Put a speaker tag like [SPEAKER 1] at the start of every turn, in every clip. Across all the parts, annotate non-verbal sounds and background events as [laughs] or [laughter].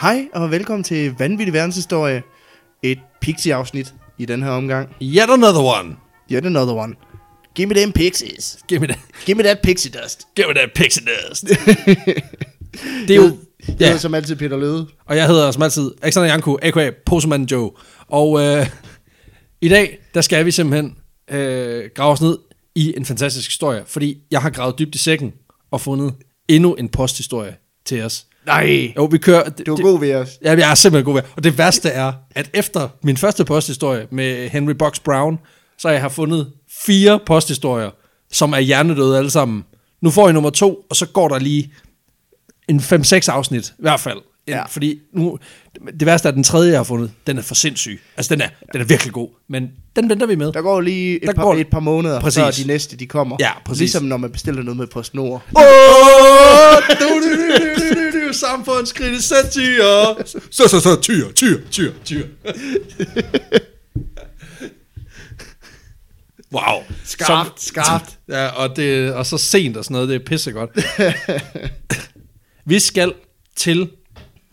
[SPEAKER 1] Hej og velkommen til Vanvittig Verdenshistorie. Et Pixie-afsnit i den her omgang.
[SPEAKER 2] Yet another one.
[SPEAKER 1] Yet another one. Give me them pixies.
[SPEAKER 2] Give me that,
[SPEAKER 1] Give me that pixie dust.
[SPEAKER 2] give me that pixie dust. [laughs] det er jo...
[SPEAKER 1] Er
[SPEAKER 2] Ja,
[SPEAKER 1] som altid Peter Løde.
[SPEAKER 2] og jeg hedder som altid Alexander Janko, a.k.a. Postman Joe. Og øh, i dag, der skal vi simpelthen øh, grave os ned i en fantastisk historie, fordi jeg har gravet dybt i sækken og fundet endnu en posthistorie til os.
[SPEAKER 1] Nej,
[SPEAKER 2] Jo, vi kører...
[SPEAKER 1] du er god ved os.
[SPEAKER 2] Ja, jeg er simpelthen god ved. Og det værste er, at efter min første posthistorie med Henry Box Brown, så jeg har fundet fire posthistorier, som er hjernedøde alle sammen. Nu får I nummer to, og så går der lige en 5-6 afsnit, i hvert fald.
[SPEAKER 1] Ja.
[SPEAKER 2] Ja. Fordi nu, det værste er, at den tredje, jeg har fundet, den er for sindssyg. Altså, den er, den er virkelig god. Men den venter vi med.
[SPEAKER 1] Der går lige et,
[SPEAKER 2] Der
[SPEAKER 1] par,
[SPEAKER 2] går-
[SPEAKER 1] et par måneder,
[SPEAKER 2] Præcis.
[SPEAKER 1] før de næste de kommer.
[SPEAKER 2] Ja, præcis.
[SPEAKER 1] Ligesom når man bestiller noget med PostNord.
[SPEAKER 2] Åh, du, du, du, du, du, du, samfundskritisk satire. Så, så, så, tyr, tyr, tyr, tyr. Wow.
[SPEAKER 1] Skarpt, skarpt.
[SPEAKER 2] Ja, og, det, og så sent og sådan noget, det er pissegodt. [laughs] Vi skal til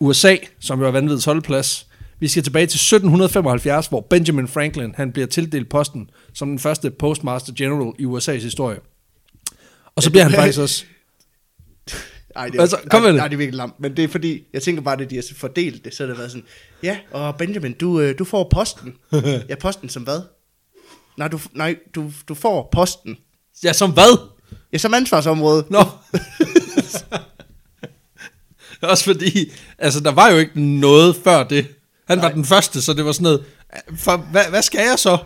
[SPEAKER 2] USA, som jo er vanvittigt holdplads. Vi skal tilbage til 1775, hvor Benjamin Franklin han bliver tildelt posten som den første postmaster general i USA's historie. Og så bliver han faktisk også... [laughs]
[SPEAKER 1] Ej, det er,
[SPEAKER 2] Altså, kom
[SPEAKER 1] ej,
[SPEAKER 2] det.
[SPEAKER 1] ej, det er virkelig lamt. Men det er fordi, jeg tænker bare, at de har fordelt det, så har det været sådan, ja, og Benjamin, du, øh, du får posten. [laughs] ja, posten som hvad? Nej, du, nej du, du får posten.
[SPEAKER 2] Ja, som hvad?
[SPEAKER 1] Ja, som ansvarsområde.
[SPEAKER 2] Nå. [laughs] [laughs] Også fordi, altså der var jo ikke noget før det. Han var den første, så det var sådan noget, for, hvad, hvad skal jeg så?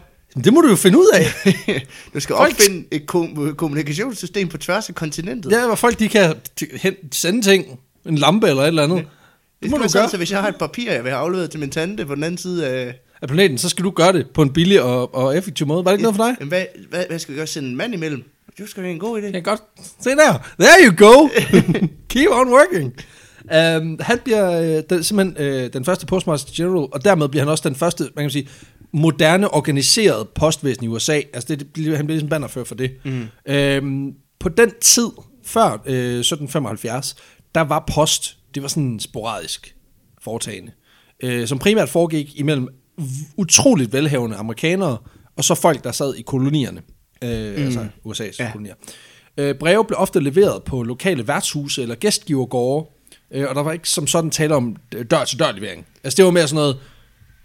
[SPEAKER 2] Det må du jo finde ud af. [laughs]
[SPEAKER 1] du skal
[SPEAKER 2] Folk-
[SPEAKER 1] opfinde et kom- kommunikationssystem på tværs af kontinentet.
[SPEAKER 2] Ja, hvor folk de kan sende ting, en lampe eller et eller andet.
[SPEAKER 1] det
[SPEAKER 2] Det
[SPEAKER 1] skal
[SPEAKER 2] må du gøre
[SPEAKER 1] så hvis jeg har et papir, jeg vil have afleveret til min tante på den anden side af...
[SPEAKER 2] af planeten, så skal du gøre det på en billig og, og effektiv måde. Var det ikke noget for dig?
[SPEAKER 1] Jamen, hvad, hvad, hvad skal vi gøre? Sende en mand imellem? Det skal være en god idé.
[SPEAKER 2] Ja, godt. Se der. There you go. [laughs] Keep on working. Um, han bliver øh, den, simpelthen øh, den første postmaster general, og dermed bliver han også den første, man kan sige, moderne organiseret postvæsen i USA. Altså det, det, han bliver ligesom bannerfører for det. Mm. Um, på den tid, før øh, 1775, der var post, det var sådan sporadisk foretagende, øh, som primært foregik imellem utroligt velhavende amerikanere, og så folk, der sad i kolonierne, øh, mm. altså USA's
[SPEAKER 1] ja.
[SPEAKER 2] kolonier. Øh, breve blev ofte leveret på lokale værtshuse eller gæstgivergårde, øh, og der var ikke som sådan tale om øh, dør-til-dør-levering. Altså det var mere sådan noget,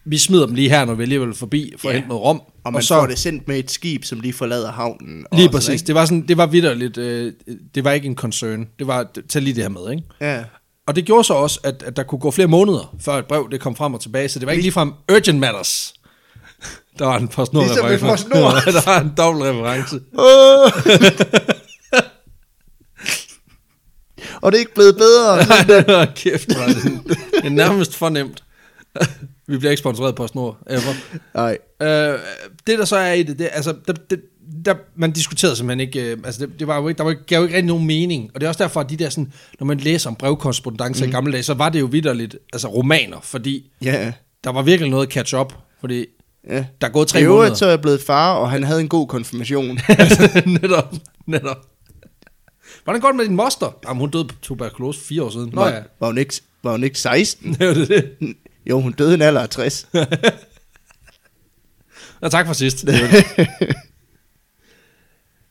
[SPEAKER 2] vi smider dem lige her, når vi alligevel er forbi for
[SPEAKER 1] Ja.
[SPEAKER 2] at hente noget rom.
[SPEAKER 1] Og man
[SPEAKER 2] så,
[SPEAKER 1] så, får det sendt med et skib, som lige forlader havnen. og
[SPEAKER 2] Lige
[SPEAKER 1] sådan,
[SPEAKER 2] præcis.
[SPEAKER 1] ikke?
[SPEAKER 2] Det var, sådan, det var vidderligt, øh, det var ikke en concern. Det var, tag lige det her med, ikke?
[SPEAKER 1] Ja.
[SPEAKER 2] Og det gjorde så også, at, at der kunne gå flere måneder, før et brev det kom frem og tilbage, så det var ikke ligefrem urgent matters. Der var en postnord
[SPEAKER 1] Ligesom. [laughs] PostNord.
[SPEAKER 2] der var en dobbelt reference. [laughs]
[SPEAKER 1] Og det er ikke blevet bedre. [laughs]
[SPEAKER 2] Nej, det var [laughs] kæft, man. Det er nærmest fornemt. [laughs] Vi bliver ikke sponsoreret af PostNord. Ever.
[SPEAKER 1] Nej.
[SPEAKER 2] Øh, det der så er i det, det altså, der, det, der, man diskuterede simpelthen ikke, øh, altså det, det var jo ikke, der var, ikke- gav jo ikke rigtig nogen mening, og det er også derfor, at de der sådan, når man læser om brevkorrespondence mm. i gamle dage, så var det jo vidderligt, altså romaner, fordi
[SPEAKER 1] Ja.
[SPEAKER 2] der var virkelig noget at catch up, fordi
[SPEAKER 1] ja.
[SPEAKER 2] der er gået tre
[SPEAKER 1] I
[SPEAKER 2] måneder.
[SPEAKER 1] øvrigt så er jeg blevet far, og han havde en god konfirmation.
[SPEAKER 2] netop, netop. Hvordan går det med din moster? Jamen, hun døde på tuberkulose fire år siden. Nå ja,
[SPEAKER 1] var, var, hun ikke, var hun ikke 16? [laughs]
[SPEAKER 2] det var det. det.
[SPEAKER 1] Jo, hun døde i en alder af 60.
[SPEAKER 2] Og [laughs] tak for sidst. [laughs]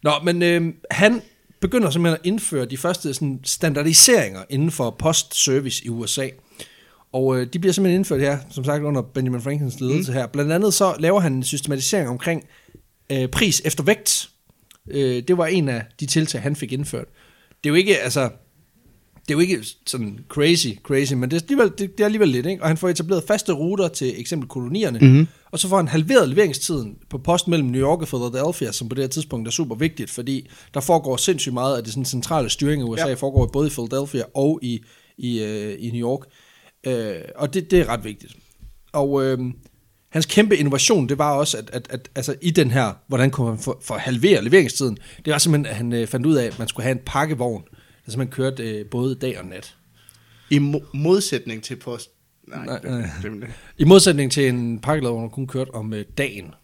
[SPEAKER 2] Nå, men øh, han begynder simpelthen at indføre de første sådan, standardiseringer inden for postservice i USA. Og øh, de bliver simpelthen indført her, som sagt under Benjamin Franklins ledelse mm. her. Blandt andet så laver han en systematisering omkring øh, pris efter vægt. Øh, det var en af de tiltag, han fik indført. Det er jo ikke, altså, det er jo ikke sådan crazy, crazy, men det er alligevel, det, det er alligevel lidt, ikke? Og han får etableret faste ruter til eksempel kolonierne, mm-hmm. og så får han halveret leveringstiden på post mellem New York og Philadelphia, som på det her tidspunkt er super vigtigt, fordi der foregår sindssygt meget af det sådan centrale styring af USA,
[SPEAKER 1] Ja.
[SPEAKER 2] ja. foregår både i Philadelphia og i, i, øh, i New York. Øh, og det, det er ret vigtigt. Og øh, hans kæmpe innovation, det var også, at, at, at altså, i den her, hvordan kunne man få, for at halvere leveringstiden, det var simpelthen, at han øh, fandt ud af, at man skulle have en pakkevogn, der simpelthen kørte øh, både dag og nat.
[SPEAKER 1] I mo- modsætning til post... Nej,
[SPEAKER 2] Nej, nej.
[SPEAKER 1] det-
[SPEAKER 2] I modsætning til en pakkelov, der kun kørte om øh, dagen.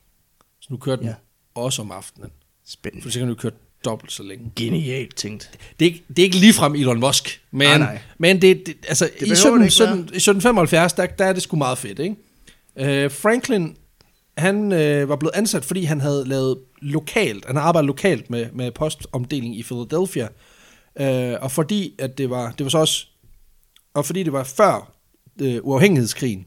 [SPEAKER 2] Så nu kører den
[SPEAKER 1] Ja.
[SPEAKER 2] også om aftenen.
[SPEAKER 1] Spændende.
[SPEAKER 2] For så kan du køre dobbelt så længe.
[SPEAKER 1] Genialt tænkt.
[SPEAKER 2] Det er ikke, det er ikke ligefrem Elon Musk, men,
[SPEAKER 1] Nej, nej.
[SPEAKER 2] men det, det, altså,
[SPEAKER 1] Det
[SPEAKER 2] i,
[SPEAKER 1] behøver
[SPEAKER 2] 17,
[SPEAKER 1] det ikke
[SPEAKER 2] 17, i 1775, der, der er det sgu meget fedt, ikke? Øh, Franklin, han øh, var blevet ansat, fordi han havde lavet lokalt, han arbejdede lokalt med, med postomdeling i Philadelphia, øh, og fordi at det var, det var så også, og fordi det var før øh, uafhængighedskrigen,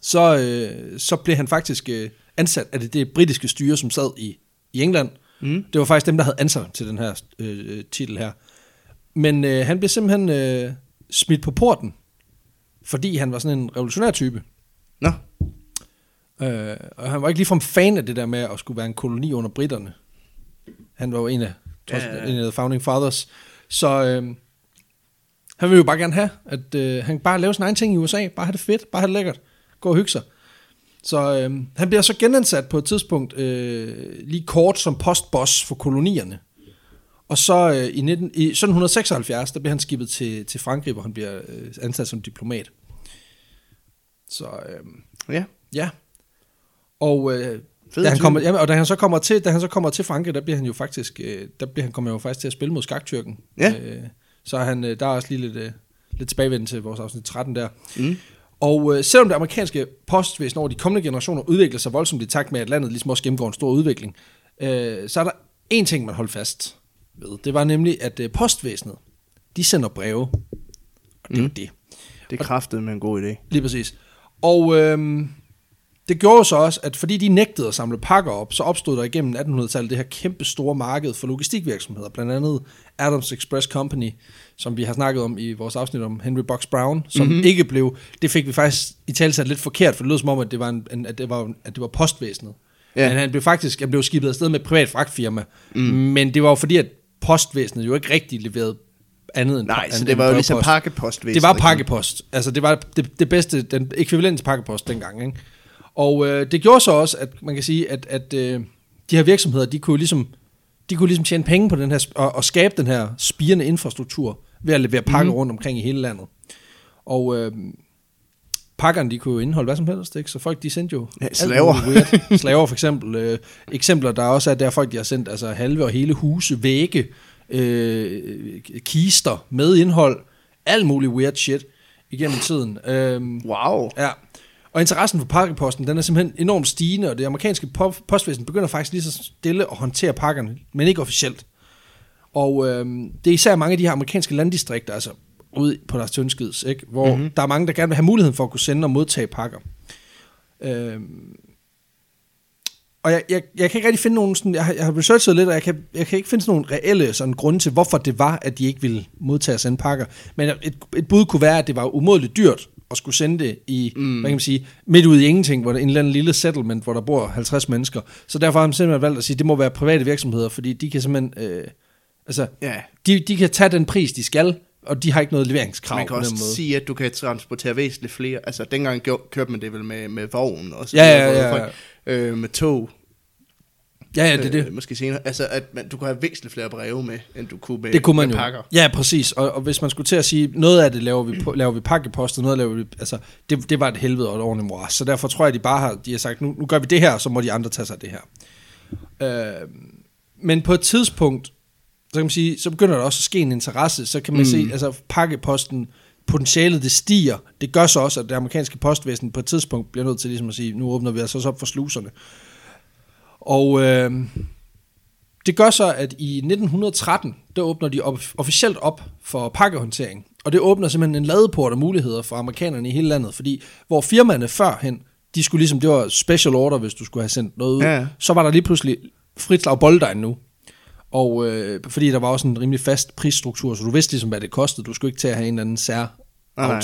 [SPEAKER 2] så, øh, så blev han faktisk øh, ansat af det, det britiske styre, som sad i, i England.
[SPEAKER 1] Mm.
[SPEAKER 2] Det var faktisk dem, der havde ansat til den her øh, titel her. Men øh, han blev simpelthen øh, smidt på porten, fordi han var sådan en revolutionær type. Øh, og han var ikke ligefrem fan af det der med at skulle være en koloni under britterne. Han var jo en af,
[SPEAKER 1] Ja,
[SPEAKER 2] ja,
[SPEAKER 1] ja, ja.
[SPEAKER 2] en af the founding fathers. Så øh, han ville jo bare gerne have, at øh, han bare lave sin egen ting i USA. Bare have det fedt, bare have det lækkert. Gå og hygge sig. Så øh, han bliver så genansat på et tidspunkt øh, lige kort som postboss for kolonierne. Og så øh, i, 19, i 1776, der bliver han skibet til, til Frankrig, hvor han bliver øh, ansat som diplomat. Så øh,
[SPEAKER 1] ja.
[SPEAKER 2] ja. Og øh,
[SPEAKER 1] Fed
[SPEAKER 2] da han kommer, ja, og da han så kommer til, da han så kommer til Frankrig, der bliver han jo faktisk, øh, der bliver han kommer jo faktisk til at spille mod skaktyrken.
[SPEAKER 1] Ja.
[SPEAKER 2] Øh, så er han, øh, der er også lige lidt, øh, lidt tilbagevendende til vores afsnit 13 der.
[SPEAKER 1] Mm.
[SPEAKER 2] Og øh, selvom det amerikanske postvæsen over de kommende generationer udvikler sig voldsomt i takt med, at landet ligesom også gennemgår en stor udvikling, øh, så er der en ting, man holdt fast ved. Det var nemlig, at øh, postvæsenet, de sender breve. Og det er
[SPEAKER 1] Mm.
[SPEAKER 2] jo det.
[SPEAKER 1] Det er kraftet med en god idé.
[SPEAKER 2] Lige præcis. Og øhm, det gjorde jo så også, at fordi de nægtede at samle pakker op, så opstod der igennem 1800-tallet det her kæmpe store marked for logistikvirksomheder, blandt andet Adams Express Company, som vi har snakket om i vores afsnit om Henry Box Brown, som
[SPEAKER 1] Mhm.
[SPEAKER 2] mm-hmm. ikke blev, det fik vi faktisk i tale sat lidt forkert, for det lød som om, at det var, en, at det var, at det var postvæsenet.
[SPEAKER 1] Ja.
[SPEAKER 2] Men han blev faktisk han blev skibet afsted med et privat fragtfirma, mm. men det var jo fordi, at postvæsenet jo ikke rigtig leverede andet end
[SPEAKER 1] Nej, så det var jo ligesom pakkepost.
[SPEAKER 2] Det var pakkepost. Altså, det var det, det bedste, den ekvivalent til pakkepost dengang, ikke? Og øh, det gjorde så også, at man kan sige, at, at øh, de her virksomheder, de kunne ligesom, de kunne ligesom tjene penge på den her, og, og skabe den her spirende infrastruktur, ved at levere pakker mm. rundt omkring i hele landet. Og øh, pakkerne, de kunne jo indeholde hvad som helst, ikke? Så folk, de sendte jo
[SPEAKER 1] Ja, slaver.
[SPEAKER 2] weird. slaver for eksempel. Øh, eksempler, der også er, der er folk, de har sendt altså halve og hele huse, vægge, øh, kister med indhold, alt muligt weird shit igennem tiden. Øhm,
[SPEAKER 1] Wow.
[SPEAKER 2] ja. Og interessen for pakkeposten, den er simpelthen enormt stigende, og det amerikanske po- postvæsen begynder faktisk lige så stille at håndtere pakkerne, men ikke officielt. Og øhm, det er især mange af de her amerikanske landdistrikter, altså ude på deres tyndskids, ikke? hvor
[SPEAKER 1] Mhm.
[SPEAKER 2] mm-hmm. der er mange, der gerne vil have muligheden for at kunne sende og modtage pakker. Øhm, og jeg, jeg, jeg kan ikke rigtig finde nogen sådan, jeg har, jeg har researchet lidt, og jeg kan, jeg kan ikke finde sådan nogle reelle sådan grunde til, hvorfor det var, at de ikke ville modtage og sende pakker. Men et, et bud kunne være, at det var umådeligt dyrt at skulle sende det i, mm. hvad kan man sige, midt ude i ingenting, hvor der er en eller anden lille settlement, hvor der bor 50 mennesker. Så derfor har man simpelthen valgt at sige, at det må være private virksomheder, fordi de kan simpelthen, øh, altså,
[SPEAKER 1] Ja.
[SPEAKER 2] de, de kan tage den pris, de skal, og de har ikke noget leveringskrav
[SPEAKER 1] Man kan også
[SPEAKER 2] måde.
[SPEAKER 1] sige, at du kan transportere væsentligt flere. Altså, dengang kørte man det vel med, med vogn og så
[SPEAKER 2] Ja, ja, ja,
[SPEAKER 1] folk, øh, med tog.
[SPEAKER 2] Ja, ja, det er det.
[SPEAKER 1] Øh, måske senere. Altså, at man, du kunne have væsentligt flere breve med, end du kunne med,
[SPEAKER 2] Det kunne man
[SPEAKER 1] med
[SPEAKER 2] jo.
[SPEAKER 1] pakker.
[SPEAKER 2] Ja, præcis. Og, og hvis man skulle til at sige, noget af det laver vi, laver vi pakkepost, og noget laver vi... Altså, det, det var et helvede og et ordentligt moras. Så derfor tror jeg, de bare har, de har sagt, nu, nu gør vi det her, så må de andre tage sig af det her. Øh, men på et tidspunkt, så kan man sige, så begynder der også at ske en interesse. Så kan man mm. se, altså pakkeposten, potentialet det stiger. Det gør så også, at det amerikanske postvæsen på et tidspunkt bliver nødt til ligesom at sige, nu åbner vi altså også op for sluserne. Og øh, det gør så, at i 1913, der åbner de op, officielt op for pakkehåndtering. Og det åbner simpelthen en ladeport af muligheder for amerikanerne i hele landet, fordi hvor firmaerne førhen, de skulle ligesom, det var special order, hvis du skulle have sendt noget ud,
[SPEAKER 1] Ja, ja.
[SPEAKER 2] så var der lige pludselig frit slag bolledejen nu. Og øh, fordi der var også en rimelig fast prisstruktur, så du vidste ligesom, hvad det kostede. Du skulle ikke til at have en eller anden sær
[SPEAKER 1] Nej.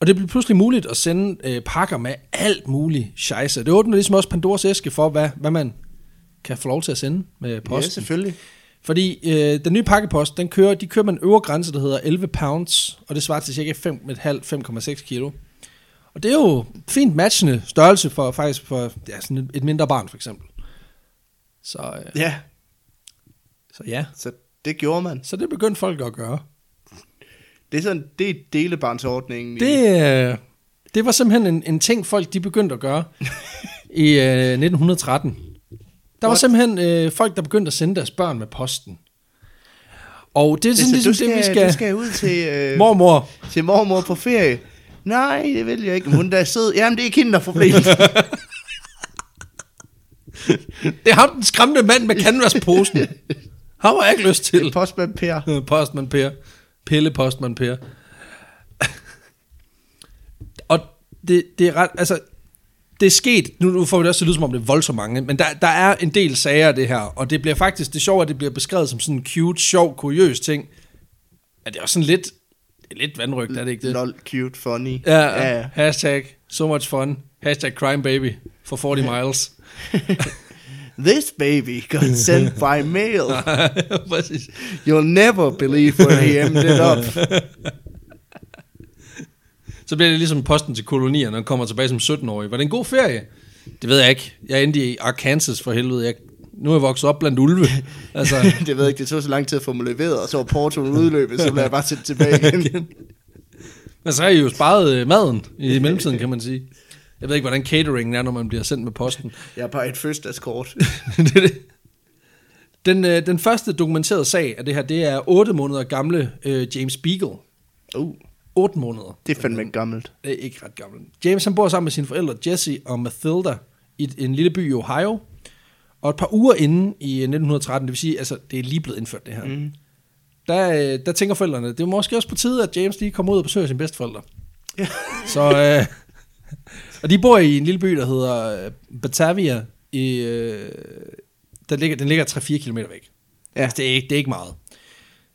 [SPEAKER 2] Og det blev pludselig muligt at sende øh, pakker med alt muligt scheisse. Det åbner ligesom også Pandoras æske for, hvad, hvad man kan få lov til at sende med posten.
[SPEAKER 1] Ja, selvfølgelig.
[SPEAKER 2] Fordi øh, den nye pakkepost, den kører, de kører med en øvre grænse, der hedder 11 pounds, og det svarer til cirka 5,5-5,6 kilo. Og det er jo fint matchende størrelse for faktisk for ja, sådan et- mindre barn for eksempel. Så, øh,
[SPEAKER 1] Ja,
[SPEAKER 2] så ja,
[SPEAKER 1] så det gjorde man.
[SPEAKER 2] så det begyndte folk at gøre.
[SPEAKER 1] Det er sådan, det er delebarnsordningen.
[SPEAKER 2] Det, øh, det var simpelthen en, en ting, folk de begyndte at gøre [laughs] i øh, 1913. Der var
[SPEAKER 1] What?
[SPEAKER 2] simpelthen øh, folk, der begyndte at sende deres børn med posten. Og det er sådan
[SPEAKER 1] Så
[SPEAKER 2] ligesom
[SPEAKER 1] skal,
[SPEAKER 2] det, vi skal...
[SPEAKER 1] Du skal ud til, øh,
[SPEAKER 2] Mormor,
[SPEAKER 1] til mormor på ferie. Nej, det vil jeg ikke. Hun der er sød. Jamen, det er ikke hende, der er problemet. [laughs]
[SPEAKER 2] det er ham, den skræmte mand med canvasposen. Ham har jeg ikke lyst til.
[SPEAKER 1] Postmand Per.
[SPEAKER 2] Postman Per. Pille Postman Per. og det, det er ret, altså, det er sket, nu, nu får vi det også til at lyde som om det er voldsomt mange, men der, der er en del sager af det her, og det bliver faktisk, det sjove at det bliver beskrevet som sådan en cute, sjov, kuriøs ting, at det er også sådan lidt, lidt vandrygt, er det ikke det?
[SPEAKER 1] Lol, cute, funny.
[SPEAKER 2] Ja,
[SPEAKER 1] ja.
[SPEAKER 2] ja. hashtag so much fun, hashtag crime baby for 40 [laughs] miles. [laughs]
[SPEAKER 1] This baby got sent [laughs] by mail. [laughs]
[SPEAKER 2] Præcis.
[SPEAKER 1] You'll never believe where he ended up. [laughs]
[SPEAKER 2] Så bliver det ligesom posten til kolonier, når han kommer tilbage som 17-årig. Var det en god ferie? Det ved jeg ikke. Jeg endte i Arkansas for helvede. Jeg, nu er jeg vokset op blandt ulve. Altså,
[SPEAKER 1] det ved jeg ikke, det tog så lang tid at få mig leveret, og så var portoen udløbet, så blev jeg bare sendt tilbage igen.
[SPEAKER 2] men så har I jo sparet øh, maden i mellemtiden, kan man sige. Jeg ved ikke, hvordan cateringen er, når man bliver sendt med posten.
[SPEAKER 1] Jeg er bare et fødselsdagskort. [laughs]
[SPEAKER 2] Den, øh, den første dokumenterede sag af det her, det er 8 måneder gamle øh, James Beagle.
[SPEAKER 1] Uh,
[SPEAKER 2] 8 måneder.
[SPEAKER 1] det er fandme ikke gammelt.
[SPEAKER 2] Det er ikke ret gammel. James han bor sammen med sine forældre Jesse og Mathilda i en lille by i Ohio. Og et par uger inden i 1913, det vil sige, altså det er lige blevet indført det her. Mm. Der, øh, der tænker forældrene, det er måske også på tide, at James lige kommer ud og besøger sine bedsteforældre.
[SPEAKER 1] Ja.
[SPEAKER 2] Så, øh, [laughs] og de bor i en lille by, der hedder øh, Batavia. I, øh, der ligger, den ligger 3-4 km væk.
[SPEAKER 1] Ja.
[SPEAKER 2] Altså, det, er ikke, det er ikke meget.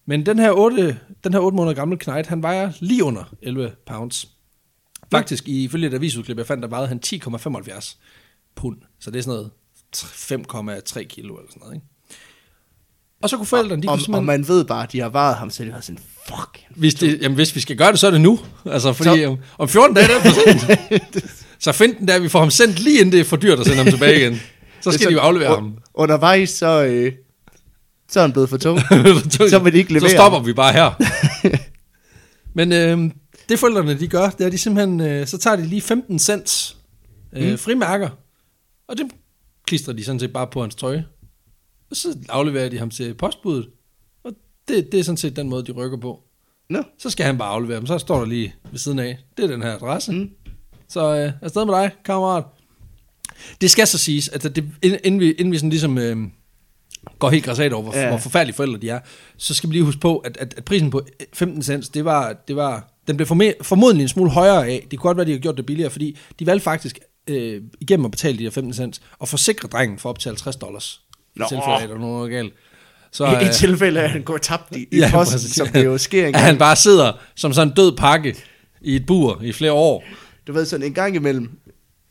[SPEAKER 2] Men den her 8, den her 8 måneder gamle knægt, han vejer lige under 11 pounds. Faktisk, ifølge et avisudklip, jeg fandt, der vejede han 10,75 pund. Så det er sådan noget 5,3 kilo eller sådan noget, ikke? Og så kunne forældrene, de
[SPEAKER 1] og,
[SPEAKER 2] kunne
[SPEAKER 1] og
[SPEAKER 2] simpelthen...
[SPEAKER 1] man ved bare, at de har varet ham, så de har sådan, fuck.
[SPEAKER 2] Hvis, det, jamen, hvis vi skal gøre det, så er det nu. Altså, fordi
[SPEAKER 1] Så-
[SPEAKER 2] om, om 14 dage, der er det for sent. [laughs] så find den der, vi får ham sendt lige inden det er for dyrt at sende ham tilbage igen. Så skal de jo aflevere ham.
[SPEAKER 1] Undervejs, så, øh, så er han blevet for tung. [laughs] Så vil de ikke levere.
[SPEAKER 2] Så stopper vi bare her. [laughs] Men øh, det forældrene de gør, det er de simpelthen, øh, så tager de lige 15 cents øh, mm. frimærker, og det klistrer de sådan set bare på hans trøje. Og så afleverer de ham til postbuddet. Og det, det er sådan set den måde, de rykker på.
[SPEAKER 1] Nå,
[SPEAKER 2] Så skal han bare aflevere dem. Så står der lige ved siden af. Det er den her adresse. Mm. Så øh, afsted med dig, kammerat. Det skal så siges, at det, inden, vi, inden vi sådan ligesom øh, går helt græsat over, hvor, ja. Hvor forfærdelige forældre de er, så skal vi lige huske på, at, at, at prisen på 15 cents, det var, det var, den blev forme, formodentlig en smule højere af. Det kunne godt være, de har gjort det billigere, fordi de valgte faktisk øh, igennem at betale de her 15 cents, og forsikre drengen for op til 50 dollars. I
[SPEAKER 1] Nå.
[SPEAKER 2] tilfælde af, at der er noget galt. Så,
[SPEAKER 1] i, i
[SPEAKER 2] øh,
[SPEAKER 1] tilfælde af, at han går tabt i, i [laughs]
[SPEAKER 2] Ja,
[SPEAKER 1] posten,
[SPEAKER 2] præcis.
[SPEAKER 1] som det jo sker en
[SPEAKER 2] at han bare sidder som sådan en død pakke i et bur i flere år.
[SPEAKER 1] Du ved, sådan en gang imellem,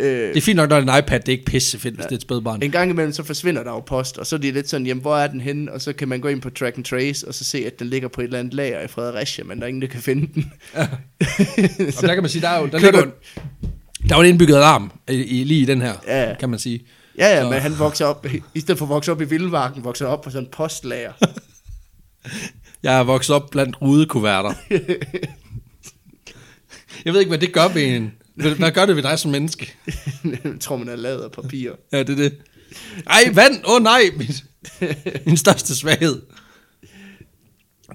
[SPEAKER 1] øh,
[SPEAKER 2] Det er fint nok, når det er en iPad, det er ikke pisse fedt, hvis det er et spædbarn.
[SPEAKER 1] en gang imellem, så forsvinder der jo post, og så er det lidt sådan, jamen, hvor er den henne? Og så kan man gå ind på track and trace, og så se, at den ligger på et eller andet lager i Fredericia, men der er ingen, der kan finde den. [laughs]
[SPEAKER 2] Og der kan man sige, der er jo, der ligger, der er jo en indbygget alarm i, i, lige i den her,
[SPEAKER 1] Ja.
[SPEAKER 2] kan man sige.
[SPEAKER 1] Ja, ja,
[SPEAKER 2] Så-
[SPEAKER 1] men han vokser op, i stedet for at vokse op i Vildmarken, vokser op på sådan en postlager. [laughs]
[SPEAKER 2] Jeg er vokset op blandt rudekuverter. [laughs] Jeg ved ikke, hvad det gør ved en. Hvad gør det ved dig som menneske?
[SPEAKER 1] jeg [laughs] tror, man er lavet af papir.
[SPEAKER 2] Ja, det er det. Ej, vand! Åh oh, nej! Min, [laughs] min største svaghed.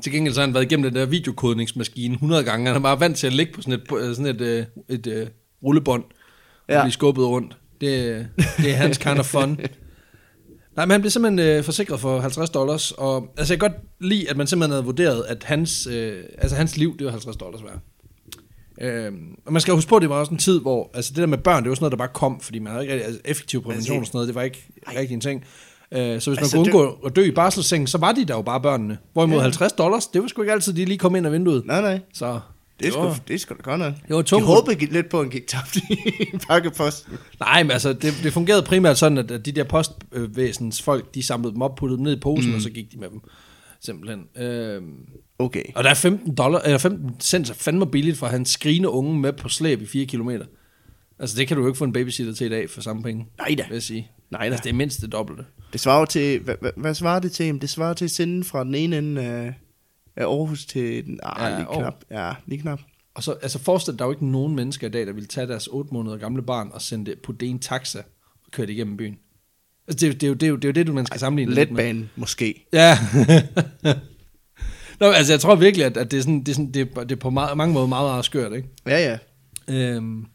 [SPEAKER 2] Til gengæld så har han været igennem den der videokodningsmaskine 100 gange. Han er bare vant til at ligge på sådan et, på sådan et, øh, et, et rullebånd og
[SPEAKER 1] Ja.
[SPEAKER 2] blive skubbet rundt. Det, det er hans kind of fun. Nej, men han blev simpelthen øh, forsikret for 50 dollars, og altså jeg kan godt lide, at man simpelthen havde vurderet, at hans, øh, altså hans liv, det var 50 dollars værd. Øh, og man skal huske på, at det var også en tid, hvor, altså det der med børn, det var sådan noget, der bare kom, fordi man havde ikke rigtig, altså effektiv prævention og sådan noget, det var ikke rigtig en ting. Øh, så hvis man
[SPEAKER 1] Altså,
[SPEAKER 2] kunne
[SPEAKER 1] det-
[SPEAKER 2] undgå at dø i barselssengen, så var de der jo bare børnene. Hvorimod
[SPEAKER 1] Ja.
[SPEAKER 2] 50 dollars, det var sgu ikke altid, de lige kom ind af vinduet.
[SPEAKER 1] Nej, nej.
[SPEAKER 2] Så
[SPEAKER 1] Det er sgu, det er sgu da godt nok.
[SPEAKER 2] Det var tungt.
[SPEAKER 1] håbede gik lidt på, at han gik tabt i [laughs] pakkeposten.
[SPEAKER 2] Nej, men altså, det, det fungerede primært sådan, at, at de der postvæsens folk, de samlede dem op, puttede dem ned i posen, mm. og så gik de med dem. Simpelthen. Øhm,
[SPEAKER 1] Okay.
[SPEAKER 2] og der er 15, dollar, eller 15 cent er fandme billigt for at have en skrigende unge med på slæb i 4 km. Altså, det kan du jo ikke få en babysitter til i dag for samme penge.
[SPEAKER 1] Nej da.
[SPEAKER 2] Vil jeg sige.
[SPEAKER 1] Nej da.
[SPEAKER 2] Altså, det er mindst det dobbelte.
[SPEAKER 1] Det svarer til, hvad, hvad, hvad svarer det til? Det svarer til at sende fra den ene ende af, af Aarhus til den, ah,
[SPEAKER 2] Ja,
[SPEAKER 1] ja, lige knap. Ja, lige knap.
[SPEAKER 2] Og så, altså forestil dig, der er jo ikke nogen mennesker i dag, der vil tage deres 8 måneder gamle barn og sende det på det en taxa og køre det igennem byen. Altså, det, det, er jo, det, er jo, det er jo det, du man skal sammenligne lidt med.
[SPEAKER 1] Måske.
[SPEAKER 2] Ja. [laughs] Nå, altså, jeg tror virkelig, at, at det, er sådan, det, er sådan, det, er, det er på meget, mange måder meget, meget skørt, ikke?
[SPEAKER 1] Ja, ja.
[SPEAKER 2] Øhm,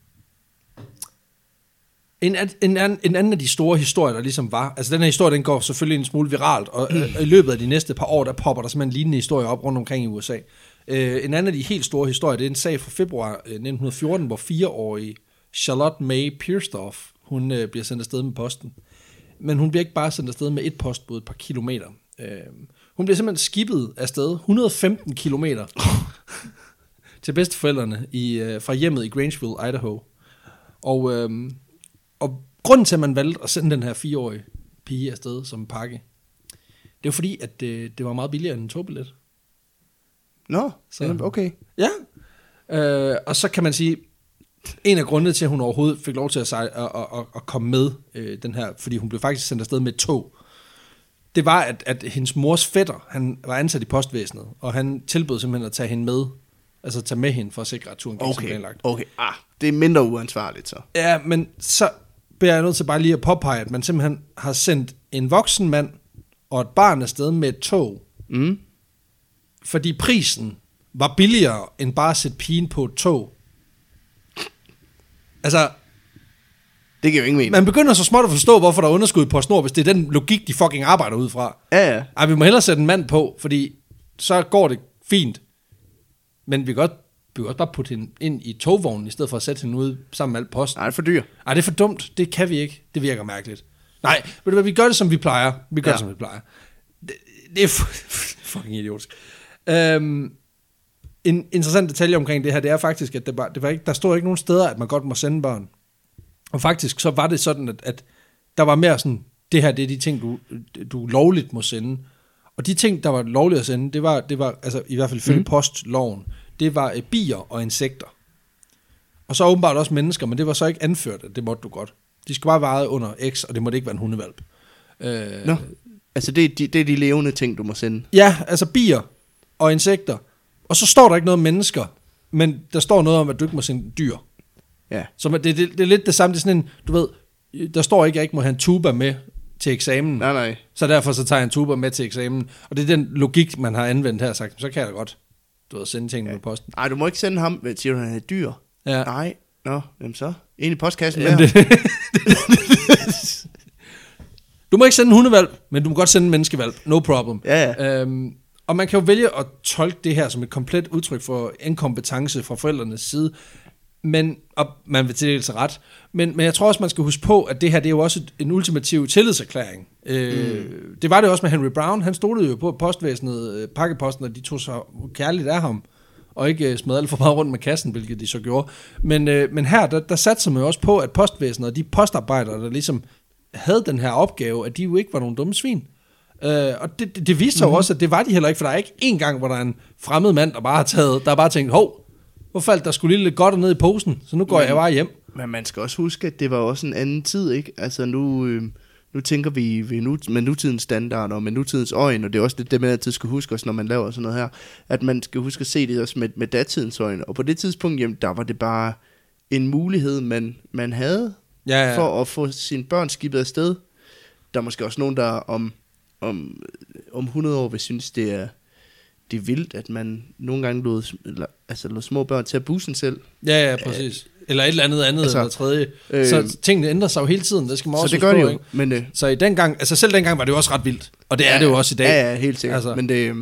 [SPEAKER 2] en, en, en anden af de store historier, der ligesom var, altså den her historie, den går selvfølgelig en smule viralt, og øh, i løbet af de næste par år, der popper der simpelthen lignende historier op rundt omkring i USA. Øh, en anden af de helt store historier, det er en sag fra februar øh, 1914, hvor fireårige Charlotte May Piersdorf, hun øh, bliver sendt afsted med posten. Men hun bliver ikke bare sendt afsted med et postbud et par kilometer. Øh, hun bliver simpelthen skibet afsted 115 kilometer [laughs] til bedsteforældrene i, øh, fra hjemmet i Grangeville, Idaho. Og, øh, og grunden til, at man valgte at sende den her fireårige pige afsted som pakke, det var fordi, at det, det var meget billigere end en togbillet.
[SPEAKER 1] Nå,
[SPEAKER 2] Så-
[SPEAKER 1] så. okay.
[SPEAKER 2] Ja. Øh, og så kan man sige, en af grundene til, at hun overhovedet fik lov til at, sejle, at, at, at, komme med øh, den her, fordi hun blev faktisk sendt afsted med et tog, det var, at, at hendes mors fætter, han var ansat i postvæsenet, og han tilbød simpelthen at tage hende med, altså tage med hende for at sikre, at turen gik
[SPEAKER 1] Okay,
[SPEAKER 2] planlagt.
[SPEAKER 1] okay. Ah, det er mindre uansvarligt så.
[SPEAKER 2] Ja, men så bliver jeg nødt til bare lige at påpege, at man simpelthen har sendt en voksen mand og et barn afsted med et tog,
[SPEAKER 1] Mm.
[SPEAKER 2] fordi prisen var billigere end bare at sætte pigen på et tog. Altså,
[SPEAKER 1] Det giver jo ingen mening.
[SPEAKER 2] man begynder så småt at forstå, hvorfor der er underskud på snor, hvis det er den logik, de fucking arbejder ud fra.
[SPEAKER 1] Ja, ja.
[SPEAKER 2] Ej, vi må hellere sætte en mand på, fordi så går det fint. Men vi kan godt, vi kan også bare putte hende ind i togvognen, i stedet for at sætte hende ude sammen med alt post.
[SPEAKER 1] Nej, det er for dyr.
[SPEAKER 2] Ej, det er for dumt. Det kan vi ikke. Det virker mærkeligt. Nej, ved du hvad, vi gør det, som vi plejer. Vi gør ja. Det, som vi plejer. Det, det er fu- [laughs] fucking idiotisk. Øhm, en interessant detalje omkring det her, det er faktisk, at det var, det var ikke, der står ikke nogen steder, at man godt må sende børn. Og faktisk så var det sådan, at, at der var mere sådan, det her det er de ting, du, du lovligt må sende. Og de ting, der var lovligt at sende, det var, det var altså i hvert fald ifølge mm. postloven, det var øh, bier og insekter. Og så åbenbart også mennesker, men det var så ikke anført, at det måtte du godt. De skal bare veje under X, og det måtte ikke være en hundevalp. Øh,
[SPEAKER 1] Nå. Altså, det er, de, det er de levende ting, du må sende.
[SPEAKER 2] Ja, altså bier og insekter. Og så står der ikke noget om mennesker, men der står noget om, at du ikke må sende dyr.
[SPEAKER 1] Ja.
[SPEAKER 2] Så det, det, det er lidt det samme, det er sådan en, du ved, der står ikke, at jeg ikke må have en tuba med til eksamen.
[SPEAKER 1] Nej, nej.
[SPEAKER 2] Så derfor så tager jeg en tuba med til eksamen. Og det er den logik, man har anvendt her sagt, så kan jeg da godt, du ved, sende tingene ja. med posten.
[SPEAKER 1] Nej, du må ikke sende ham, siger du, han er dyr?
[SPEAKER 2] Ja.
[SPEAKER 1] Nej. Nå, jamen så. Ind i postkassen
[SPEAKER 2] Jamen, det, [laughs] du må ikke sende en hundevalp, men du må godt sende en menneskevalp. No problem.
[SPEAKER 1] Ja, ja.
[SPEAKER 2] Øhm, og man kan jo vælge at tolke det her som et komplet udtryk for inkompetence fra forældrenes side. Men, og man vil til sig ret. Men, men jeg tror også, man skal huske på, at det her det er jo også en ultimativ tillidserklæring. Øh, mm. Det var det også med Henry Brown. Han stolede jo på at postvæsenet, øh, pakkeposten, og de tog så kærligt af ham og ikke øh, smed alt for meget rundt med kassen, hvilket de så gjorde. Men, øh, men her, der, der satte man jo også på, at postvæsenet og de postarbejdere, der ligesom havde den her opgave, at de jo ikke var nogen dumme svin. Øh, og det, det, det viste sig
[SPEAKER 1] Mhm.
[SPEAKER 2] jo også, at det var de heller ikke, for der er ikke en gang, hvor der er en fremmed mand, der bare har taget, der har bare tænkt, hov, hvor faldt der skulle lige lidt godt ned i posen, så nu går
[SPEAKER 1] Men-
[SPEAKER 2] jeg bare hjem.
[SPEAKER 1] Men man skal også huske, at det var også en anden tid, ikke? Altså nu, øh, nu tænker vi ved nu, med nutidens standarder og med nutidens øjne, og det er også det, det man altid skal huske, også når man laver sådan noget her, at man skal huske at se det også med, med datidens øjne. Og på det tidspunkt, jamen, der var det bare en mulighed, man, man havde
[SPEAKER 2] Ja, ja.
[SPEAKER 1] for at få sine børn skibet afsted. Der er måske også nogen, der om, om, om 100 år vil synes, det er, det er vildt, at man nogle gange lod, eller, altså, lod små børn til at bussen selv.
[SPEAKER 2] Ja, ja, præcis. Eller et eller andet andet
[SPEAKER 1] altså,
[SPEAKER 2] eller tredje.
[SPEAKER 1] øh,
[SPEAKER 2] Øh, så tingene ændrer sig jo hele tiden, det skal man
[SPEAKER 1] Så
[SPEAKER 2] også
[SPEAKER 1] det gør de
[SPEAKER 2] på,
[SPEAKER 1] jo.
[SPEAKER 2] ikke?
[SPEAKER 1] Men, øh,
[SPEAKER 2] Så i den gang, altså selv dengang var det jo også ret vildt. Og det er det jo også i dag.
[SPEAKER 1] Ja, ja, helt sikkert.
[SPEAKER 2] Altså.
[SPEAKER 1] Men det,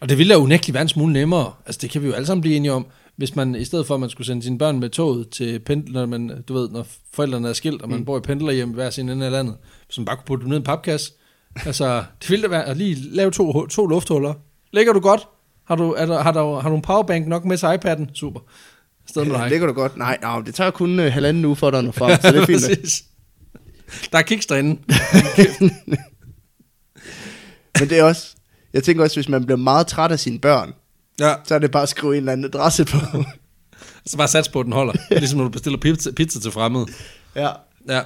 [SPEAKER 2] Og det ville da unægteligt være en smule nemmere. Altså det kan vi jo alle sammen blive enige om. Hvis man i stedet for, at man skulle sende sine børn med toget til pendler, når man, du ved, når forældrene er skilt, og man mm. bor i pendlerhjem hver sin ende af landet, hvis man bare kunne putte dem ned i en papkasse. Altså, det ville da være at lige lave to, to lufthuller. Ligger du godt? Har du, er der, har, der, har du en powerbank nok med til iPad'en? Super. Sted med dig.
[SPEAKER 1] kan du godt. Nej, nej, det tager kun uh, halvanden uge for dig at nå frem, så det er fint. [laughs]
[SPEAKER 2] Der er kiks derinde. [laughs]
[SPEAKER 1] Men det er også, jeg tænker også, hvis man bliver meget træt af sine børn,
[SPEAKER 2] Ja,
[SPEAKER 1] så er det bare at skrive en eller anden adresse på. [laughs]
[SPEAKER 2] så bare sats på, at den holder. Ligesom når du bestiller pizza, pizza til fremmede.
[SPEAKER 1] ja,
[SPEAKER 2] Ja.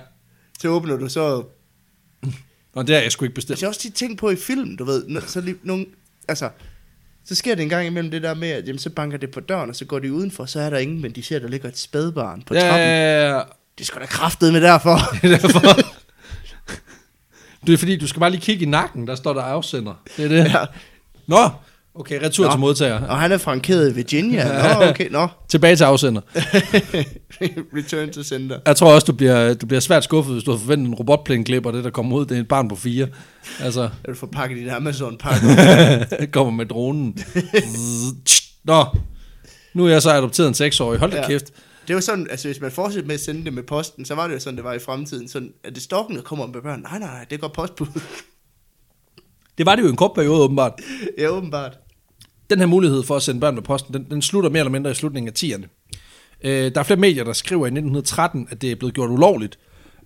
[SPEAKER 1] så åbner du så...
[SPEAKER 2] Og det har jeg sgu ikke bestilt.
[SPEAKER 1] Altså, jeg har også tit tænkt på i film, du ved, så lige nogle, altså, så sker det en gang imellem det der med, at jamen, så banker det på døren, og så går de udenfor, så er der ingen, men de ser, der ligger et spædbarn på
[SPEAKER 2] Ja,
[SPEAKER 1] trappen.
[SPEAKER 2] ja, ja, ja.
[SPEAKER 1] Det sgu da kraftet med derfor. [laughs]
[SPEAKER 2] Derfor. Det er fordi, du skal bare lige kigge i nakken, der står der afsender. Det er det.
[SPEAKER 1] Ja.
[SPEAKER 2] Nå, okay, retur
[SPEAKER 1] Nå.
[SPEAKER 2] til modtager.
[SPEAKER 1] Og han er frankeret i Virginia. Nå, [laughs] okay, nå.
[SPEAKER 2] Tilbage til afsender. [laughs]
[SPEAKER 1] Return to sender.
[SPEAKER 2] Jeg tror også, du bliver, du bliver svært skuffet, hvis du har forventet en robotplæneklipper, det der kommer ud, det er et barn på fire. Altså, [laughs]
[SPEAKER 1] Er du får pakket din Amazon-pakke?
[SPEAKER 2] kommer med dronen. Nå, nu er jeg så adopteret en seksårig. Hold da
[SPEAKER 1] Ja.
[SPEAKER 2] kæft.
[SPEAKER 1] Det var sådan, altså hvis man fortsætter med at sende det med posten, så var det jo sådan, det var i fremtiden. Sådan, at det stokken, der kommer med børn. Nej, nej, nej, det går postbud.
[SPEAKER 2] Det var det jo en kort periode, åbenbart.
[SPEAKER 1] ja, åbenbart.
[SPEAKER 2] Den her mulighed for at sende børn med posten, den, den slutter mere eller mindre i slutningen af 10'erne. Øh, der er flere medier, der skriver i 1913, at det er blevet gjort ulovligt.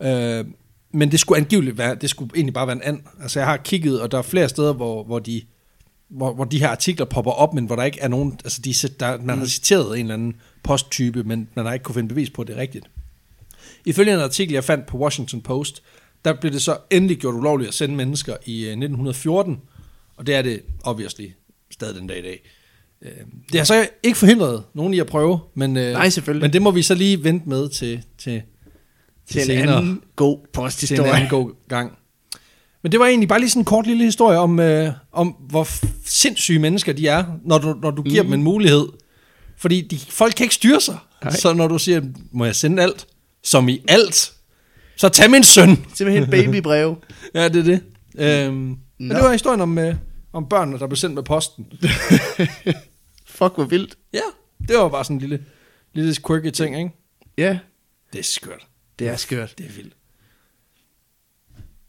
[SPEAKER 2] Øh, men det skulle angiveligt være, det skulle egentlig bare være en and. Altså jeg har kigget, og der er flere steder, hvor, hvor, de, hvor, hvor de her artikler popper op, men hvor der ikke er nogen, altså de, der, man har citeret en eller anden posttype, men man har ikke kunne finde bevis på, at det er rigtigt. Ifølge en artikel, jeg fandt på Washington Post, der blev det så endelig gjort ulovligt at sende mennesker i øh, 1914, og det er det obviously stadig den dag i dag. Øh, Det har så ikke forhindret nogen i at prøve, men, øh,
[SPEAKER 1] Nej, selvfølgelig.
[SPEAKER 2] men det må vi så lige vente med til, til,
[SPEAKER 1] Til en
[SPEAKER 2] senere.
[SPEAKER 1] anden god
[SPEAKER 2] til en
[SPEAKER 1] posthistorie.
[SPEAKER 2] anden god gang. Men det var egentlig bare lige sådan en kort lille historie om, øh, om hvor sindssyge mennesker de er, når du, når du giver
[SPEAKER 1] Mhm.
[SPEAKER 2] dem en mulighed. Fordi de, folk kan ikke styre sig.
[SPEAKER 1] Nej.
[SPEAKER 2] Så når du siger, må jeg sende alt? Som i alt? Så tag min søn.
[SPEAKER 1] Simpelthen babybrev.
[SPEAKER 2] Ja, det er det. Øhm, men det var historien om, øh, om børnene, der blev sendt med posten. [laughs]
[SPEAKER 1] Fuck, hvor vildt.
[SPEAKER 2] Ja, det var bare sådan en lille, lille quirky ting, ikke?
[SPEAKER 1] Ja,
[SPEAKER 2] Det er skørt.
[SPEAKER 1] det er skørt.
[SPEAKER 2] Det er vildt.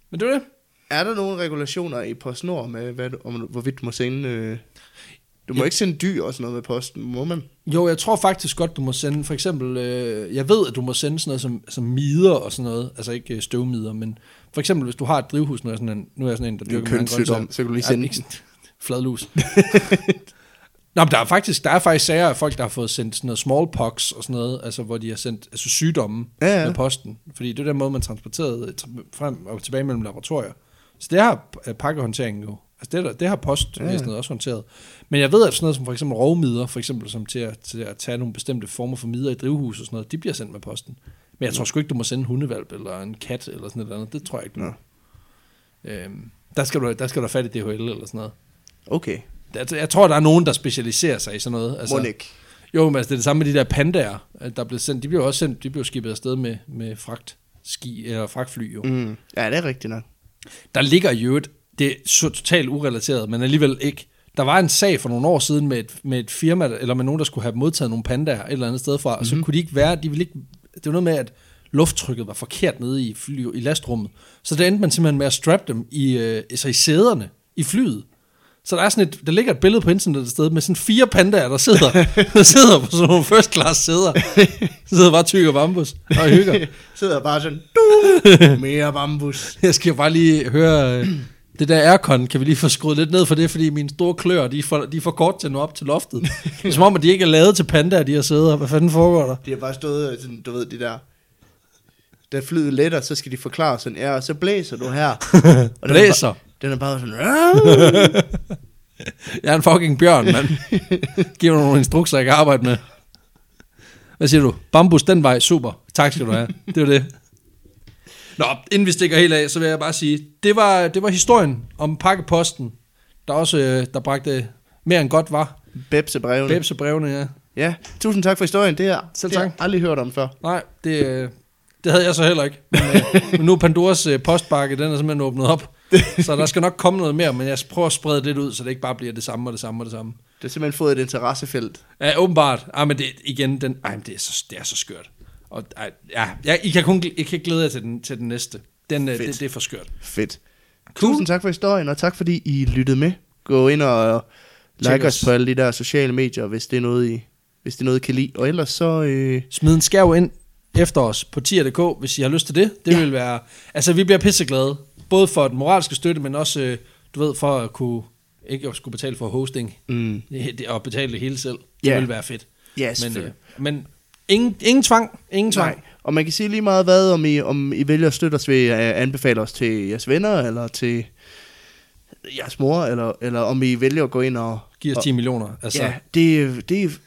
[SPEAKER 2] Men det var det.
[SPEAKER 1] Er der nogle regulationer i PostNord med, hvad om, hvorvidt du må sende... Øh, du må
[SPEAKER 2] Ja.
[SPEAKER 1] ikke sende dyr og sådan noget med posten, må man?
[SPEAKER 2] Jo, jeg tror faktisk godt, du må sende, for eksempel, øh, jeg ved, at du må sende sådan noget som, som mider og sådan noget, altså ikke øh, støvmider, men for eksempel, hvis du har et drivhus, nu er jeg sådan en, nu er jeg sådan en der
[SPEAKER 1] er
[SPEAKER 2] dyrker mange
[SPEAKER 1] kønssygdom,
[SPEAKER 2] grøntsager.
[SPEAKER 1] så kan du lige
[SPEAKER 2] Ja,
[SPEAKER 1] sende
[SPEAKER 2] ikke
[SPEAKER 1] den.
[SPEAKER 2] sådan- Fladlus. [laughs] Nå, men der er faktisk, der er faktisk sager af folk, der har fået sendt sådan noget smallpox og sådan noget, altså hvor de har sendt altså sygdomme
[SPEAKER 1] Ja, ja.
[SPEAKER 2] med posten, fordi det er den måde, man transporterede tra- frem og tilbage mellem laboratorier. Så det har øh, pakkehåndteringen jo, altså det, det har postvæsenet
[SPEAKER 1] Ja.
[SPEAKER 2] også håndteret. Men jeg ved, at sådan noget som for eksempel rovmider, for eksempel som til at, til at tage nogle bestemte former for mider i drivhus og sådan noget, de bliver sendt med posten. Men jeg tror sgu ikke, du må sende en hundevalp eller en kat eller sådan noget andet. Det tror jeg ikke, du må. Øhm, der, skal du, der skal du have fat i DHL eller sådan noget.
[SPEAKER 1] Okay,
[SPEAKER 2] Jeg, jeg tror, der er nogen, der specialiserer sig i sådan noget.
[SPEAKER 1] altså, ikke.
[SPEAKER 2] Jo, men altså, det er det samme med de der pandaer, der blev sendt. De blev også sendt, de blev skibet afsted med, med fragt ski, eller fragtfly jo. Mm.
[SPEAKER 1] Ja, det er rigtigt nok.
[SPEAKER 2] Der ligger jo et, det er så totalt urelateret, men alligevel ikke. Der var en sag for nogle år siden med et, med et firma, eller med nogen, der skulle have modtaget nogle pandaer et eller andet sted fra, og så kunne de ikke være, de ville ikke, det var noget med, at lufttrykket var forkert nede i, fly, i lastrummet. Så der endte man simpelthen med at strappe dem i, øh, altså i sæderne i flyet. Så der, er sådan et, der ligger et billede på internettet et sted med sådan fire pandaer, der sidder, [laughs] der sidder på sådan nogle first class sæder. [laughs] sidder bare tykker bambus og hygger. [laughs]
[SPEAKER 1] Sidder bare sådan, du, mere bambus.
[SPEAKER 2] Jeg skal bare lige høre, øh, det der aircon, kan vi lige få skruet lidt ned for det, fordi mine store klør, de er for, de er for kort til at nå op til loftet. [laughs] Det er som om, at de ikke er lavet til pandaer, de her sæder. Hvad fanden foregår der?
[SPEAKER 1] De har bare stået, og sådan, du ved, de der... Da flyet letter, så skal de forklare sådan, ja, og så blæser du her. [laughs] Og den er
[SPEAKER 2] Blæser.
[SPEAKER 1] bare- Den er bare sådan, [laughs]
[SPEAKER 2] Jeg er en fucking bjørn, mand. Giv mig nogle instrukser, jeg kan arbejde med. Hvad siger du? Bambus den vej, super. Tak skal du have. Det var det. Nå, inden vi stikker helt af, så vil jeg bare sige, det var, det var historien om pakkeposten, der også øh, der bragte mere end godt var.
[SPEAKER 1] Bebse brevene.
[SPEAKER 2] Bebse brevene, ja.
[SPEAKER 1] Ja, tusind tak for historien. Det, her,
[SPEAKER 2] Selv
[SPEAKER 1] det har
[SPEAKER 2] tak.
[SPEAKER 1] jeg aldrig hørt om før.
[SPEAKER 2] Nej, det, øh, det havde jeg så heller ikke. Men, øh, [laughs] men nu er Pandoras postbakke, den er simpelthen åbnet op. [laughs] Så der skal nok komme noget mere, men jeg prøver at sprede det lidt ud, så det ikke bare bliver det samme og det samme og det samme.
[SPEAKER 1] Det har simpelthen fået et interessefelt.
[SPEAKER 2] Ja, åbenbart. Ah, men det, igen, den, ej, men det, er så, det er så skørt. Og, ja, jeg, I kan kun I kan glæde jer til den, til den næste. Den, øh,
[SPEAKER 1] Fedt.
[SPEAKER 2] det, det er for skørt.
[SPEAKER 1] Fedt.
[SPEAKER 2] Cool.
[SPEAKER 1] Tusind tak for historien, og tak fordi I lyttede med. Gå ind og like
[SPEAKER 2] os.
[SPEAKER 1] os på alle de der sociale medier, hvis det er noget, I, hvis det er noget, I kan lide. Og ellers så... Øh,
[SPEAKER 2] Smid en skærv ind efter os på tier.dk, hvis I har lyst til det. Det
[SPEAKER 1] Ja.
[SPEAKER 2] ja. vil være... Altså, vi bliver pisseglade. Både for den moralske støtte, men også, øh, du ved, for at kunne... Ikke at skulle betale for hosting.
[SPEAKER 1] mm,
[SPEAKER 2] og betale det hele selv. Det
[SPEAKER 1] Ja.
[SPEAKER 2] vil være fedt.
[SPEAKER 1] ja,
[SPEAKER 2] Men, øh,
[SPEAKER 1] selvfølgelig.
[SPEAKER 2] men ingen, ingen tvang. Ingen tvang.
[SPEAKER 1] Nej, og man kan sige lige meget hvad, om I, om I vælger at støtte os ved at anbefale os til jeres venner, eller til jeres mor, eller, eller om I vælger at gå ind og...
[SPEAKER 2] Giv os
[SPEAKER 1] og,
[SPEAKER 2] 10 millioner. Altså,
[SPEAKER 1] Ja, det, det,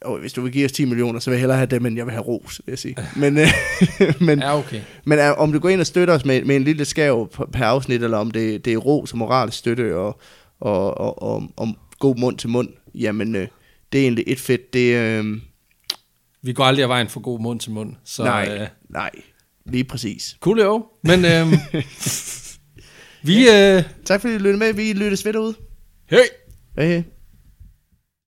[SPEAKER 1] Og hvis du vil give os 10 millioner, så vil jeg hellere have dem, end jeg vil have ros, vil jeg sige. [laughs] Men, øh, [laughs] men,
[SPEAKER 2] Ja, okay.
[SPEAKER 1] men øh, om du går ind og støtter os med, med en lille skæv per afsnit, eller om det, det er ros og moralsk støtte og, og, og, og, og god mund til mund, jamen øh, det er egentlig et fedt. Det, øh,
[SPEAKER 2] Vi går aldrig af vejen for god mund til mund. Så,
[SPEAKER 1] nej,
[SPEAKER 2] Øh,
[SPEAKER 1] nej, lige præcis.
[SPEAKER 2] cool, jo. Men øh, [laughs] vi... Øh,
[SPEAKER 1] Tak fordi I lyttede med. Vi lyttes ved derude.
[SPEAKER 2] hey!
[SPEAKER 1] Hej hej.